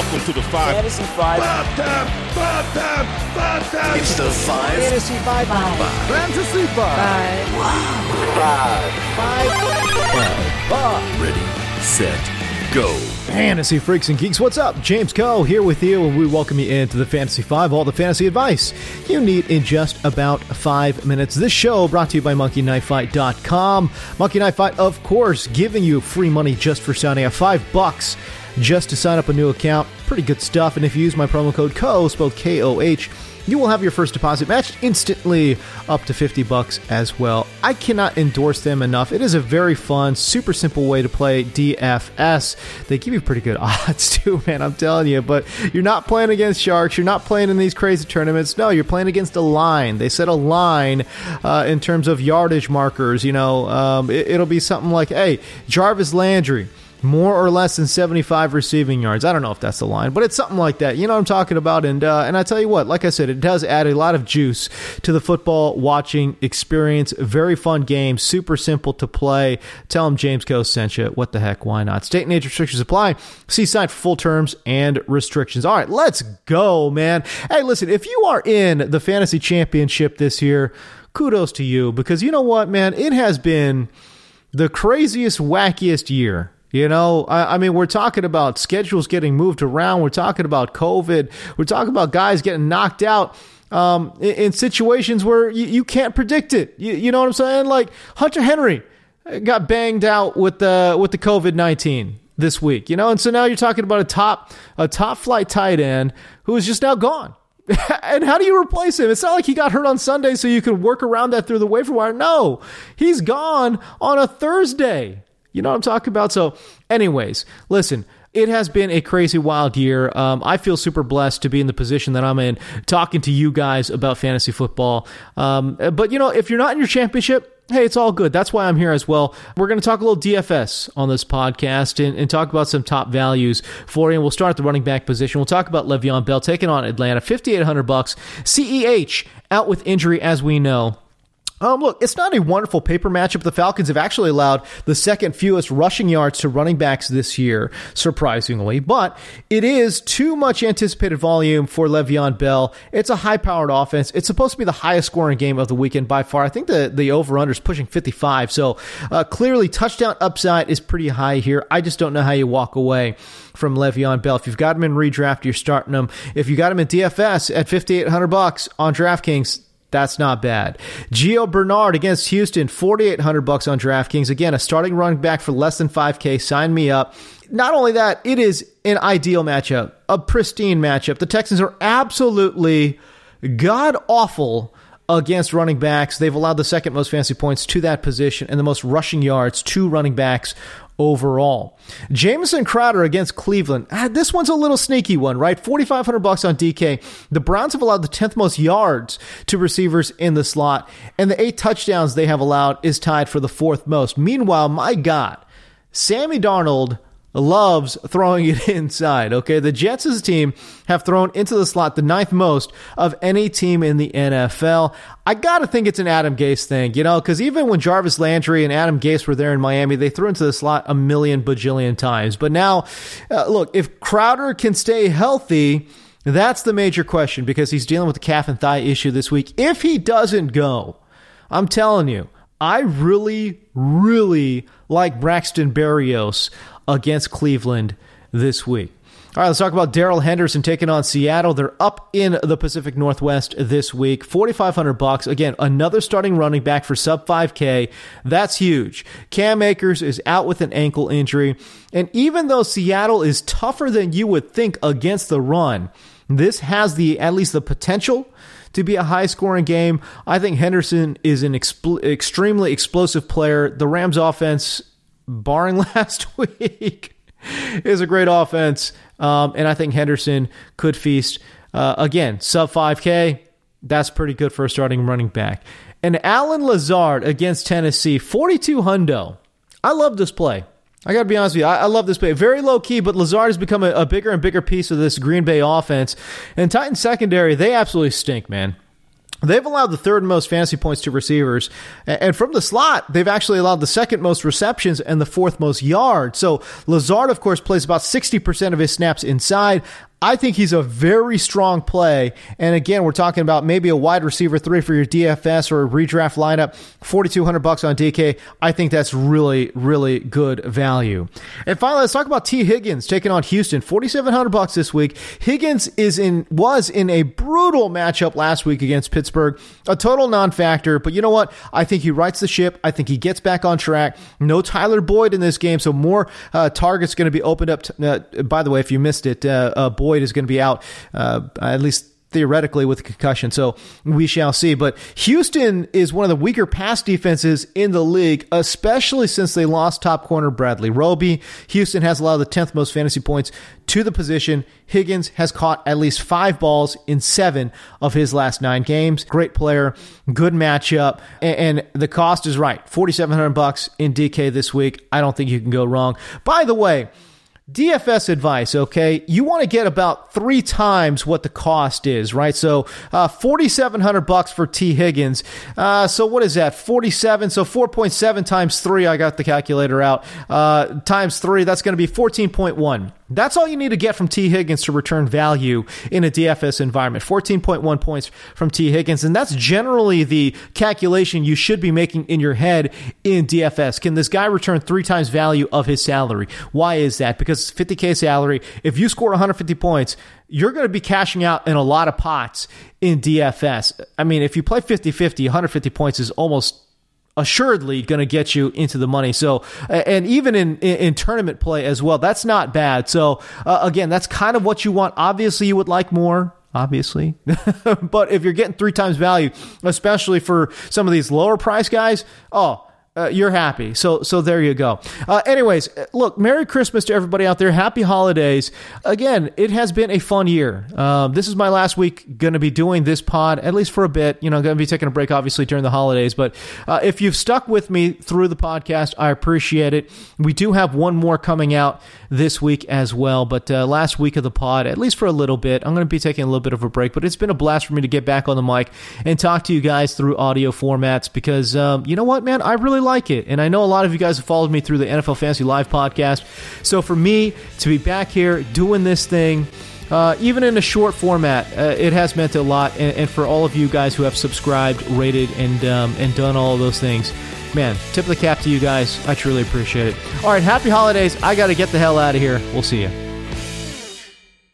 Welcome to the five. Fantasy Five. Five time, five time, five time. It's the five. Fantasy Five. Fantasy Five. Ready, set, go. Fantasy freaks and geeks, what's up? James Koh here with you, and we welcome you into the Fantasy Five, all the fantasy advice you need in just about five minutes. This show brought to you by MonkeyKnifeFight.com. Monkey Knife Fight, of course, giving you free money just for signing up. Five bucks just to sign up a new account. Pretty good stuff. And if you use my promo code KOH, spelled K O H, you will have your first deposit matched instantly up to 50 bucks as well. I cannot endorse them enough. It is a very fun, super simple way to play DFS. They give you pretty good odds too, man, I'm telling you, but you're not playing against sharks, you're not playing in these crazy tournaments. No, you're playing against a line. They set a line uh, in terms of yardage markers, you know, um, it, it'll be something like, "Hey, Jarvis Landry more or less than 75 receiving yards. I don't know if that's the line, but it's something like that. You know what I'm talking about? And uh, and I tell you what, like I said, it does add a lot of juice to the football watching experience. Very fun game, super simple to play. Tell them James Koh sent you. What the heck? Why not? State and age restrictions apply. See site for full terms and restrictions. All right, let's go, man. Hey, listen, if you are in the fantasy championship this year, kudos to you because you know what, man, it has been the craziest, wackiest year you know, I, I, mean, we're talking about schedules getting moved around. We're talking about COVID. We're talking about guys getting knocked out um, in, in, situations where you, you can't predict it. You, you, know what I'm saying? Like Hunter Henry got banged out with the with the COVID nineteen this week. You know, and so now you're talking about a top a top flight tight end who is just now gone. and how do you replace him? It's not like he got hurt on Sunday, so you can work around that through the waiver wire. No, he's gone on a Thursday. You know what I'm talking about? So, anyways, listen. It has been a crazy wild year. Um, I feel super blessed to be in the position that I'm in, talking to you guys about fantasy football. Um, but you know, if you're not in your championship, hey, it's all good. That's why I'm here as well. We're going to talk a little DFS on this podcast and, and, talk about some top values for you. And we'll start at the running back position. We'll talk about Le'Veon Bell taking on Atlanta, 5,800 bucks. CEH out with injury, as we know. Um, look, it's not a wonderful paper matchup. The Falcons have actually allowed the second fewest rushing yards to running backs this year, surprisingly, but it is too much anticipated volume for Le'Veon Bell. It's a high powered offense. It's supposed to be the highest scoring game of the weekend by far. I think the, the over under is pushing 55. So, uh, clearly touchdown upside is pretty high here. I just don't know how you walk away from Le'Veon Bell. If you've got him in redraft, you're starting him. If you got him in DFS at 5,800 bucks on DraftKings, that's not bad. Gio Bernard against Houston, 4800 bucks on DraftKings. Again, a starting running back for less than 5k. Sign me up. Not only that, it is an ideal matchup, a pristine matchup. The Texans are absolutely god awful against running backs. They've allowed the second most fantasy points to that position and the most rushing yards to running backs overall. Jamison Crowder against Cleveland. Ah, this one's a little sneaky one, right? 4500 bucks on DK. The Browns have allowed the 10th most yards to receivers in the slot and the 8 touchdowns they have allowed is tied for the fourth most. Meanwhile, my god, Sammy Darnold loves throwing it inside. Okay. The Jets as a team have thrown into the slot the ninth most of any team in the NFL. I got to think it's an Adam Gase thing, you know, because even when Jarvis Landry and Adam Gase were there in Miami, they threw into the slot a million bajillion times. But now, uh, look, if Crowder can stay healthy, that's the major question because he's dealing with the calf and thigh issue this week. If he doesn't go, I'm telling you, I really, really like Braxton Berrios against Cleveland this week. All right, let's talk about Darrell Henderson taking on Seattle. They're up in the Pacific Northwest this week, forty five hundred bucks. Again, another starting running back for sub five k. That's huge. Cam Akers is out with an ankle injury, and even though Seattle is tougher than you would think against the run, this has the at least the potential to be a high scoring game. I think Henderson is an extremely explosive player. The Rams offense barring last week, is a great offense. Um, and I think Henderson could feast. Uh, again, sub 5K, that's pretty good for a starting running back. And Allen Lazard against Tennessee, 42 hundo. I love this play. I got to be honest with you. I, I, love this play. Very low key, but Lazard has become a, a bigger and bigger piece of this Green Bay offense. And Titans secondary, they absolutely stink, man. They've allowed the third most fantasy points to receivers. And from the slot, they've actually allowed the second most receptions and the fourth most yards. So Lazard, of course, plays about 60% of his snaps inside. I think he's a very strong play. And again, we're talking about maybe a wide receiver three for your DFS or a redraft lineup, 4200 bucks on DK. I think that's really, really good value. And finally, let's talk about Tee Higgins taking on Houston, 4700 bucks this week. Higgins is in, was in a brutal matchup last week against Pittsburgh, a total non-factor. But you know what? I think he rights the ship. I think he gets back on track. No Tyler Boyd in this game. So more uh, targets going to be opened up. To, uh, by the way, if you missed it, uh, uh Boyd Boyd is going to be out uh, at least theoretically with a concussion. So we shall see. But Houston is one of the weaker pass defenses in the league, especially since they lost top corner Bradley Roby. Houston has allowed the 10th most fantasy points to the position. Higgins has caught at least five balls in seven of his last nine games. Great player, good matchup, and, the cost is right. 4700 bucks in DK this week. I don't think you can go wrong. By the way, DFS advice, okay? You want to get about three times what the cost is, right? So, uh, forty-seven hundred bucks for Tee Higgins. Uh, so what is that? Forty-seven. So four point seven times three. I got the calculator out. Uh, times three. That's going to be fourteen point one. That's all you need to get from Tee Higgins to return value in a DFS environment. 14.1 points from Tee Higgins. And that's generally the calculation you should be making in your head in DFS. Can this guy return three times value of his salary? Why is that? Because 50K salary, if you score 150 points, you're going to be cashing out in a lot of pots in DFS. I mean, if you play 50 50, 150 points is almost assuredly going to get you into the money. So, and even in, in, in tournament play as well, that's not bad. So, uh, again, that's kind of what you want. Obviously, you would like more. Obviously, but if you're getting three times value, especially for some of these lower price guys, oh, uh, you're happy. So so there you go. Uh, anyways, look, Merry Christmas to everybody out there. Happy holidays. Again, it has been a fun year. Uh, this is my last week going to be doing this pod at least for a bit. You know, going to be taking a break obviously during the holidays. But uh, if you've stuck with me through the podcast, I appreciate it. We do have one more coming out this week as well. But uh, last week of the pod, at least for a little bit, I'm going to be taking a little bit of a break. But it's been a blast for me to get back on the mic and talk to you guys through audio formats because um, you know what, man, I really really like it. And I know a lot of you guys have followed me through the NFL Fantasy Live podcast. So for me to be back here doing this thing, uh, even in a short format, uh, it has meant a lot. And, and, for all of you guys who have subscribed, rated, and um, and done all those things, man, tip of the cap to you guys. I truly appreciate it. All right, happy holidays. I got to get the hell out of here. We'll see you.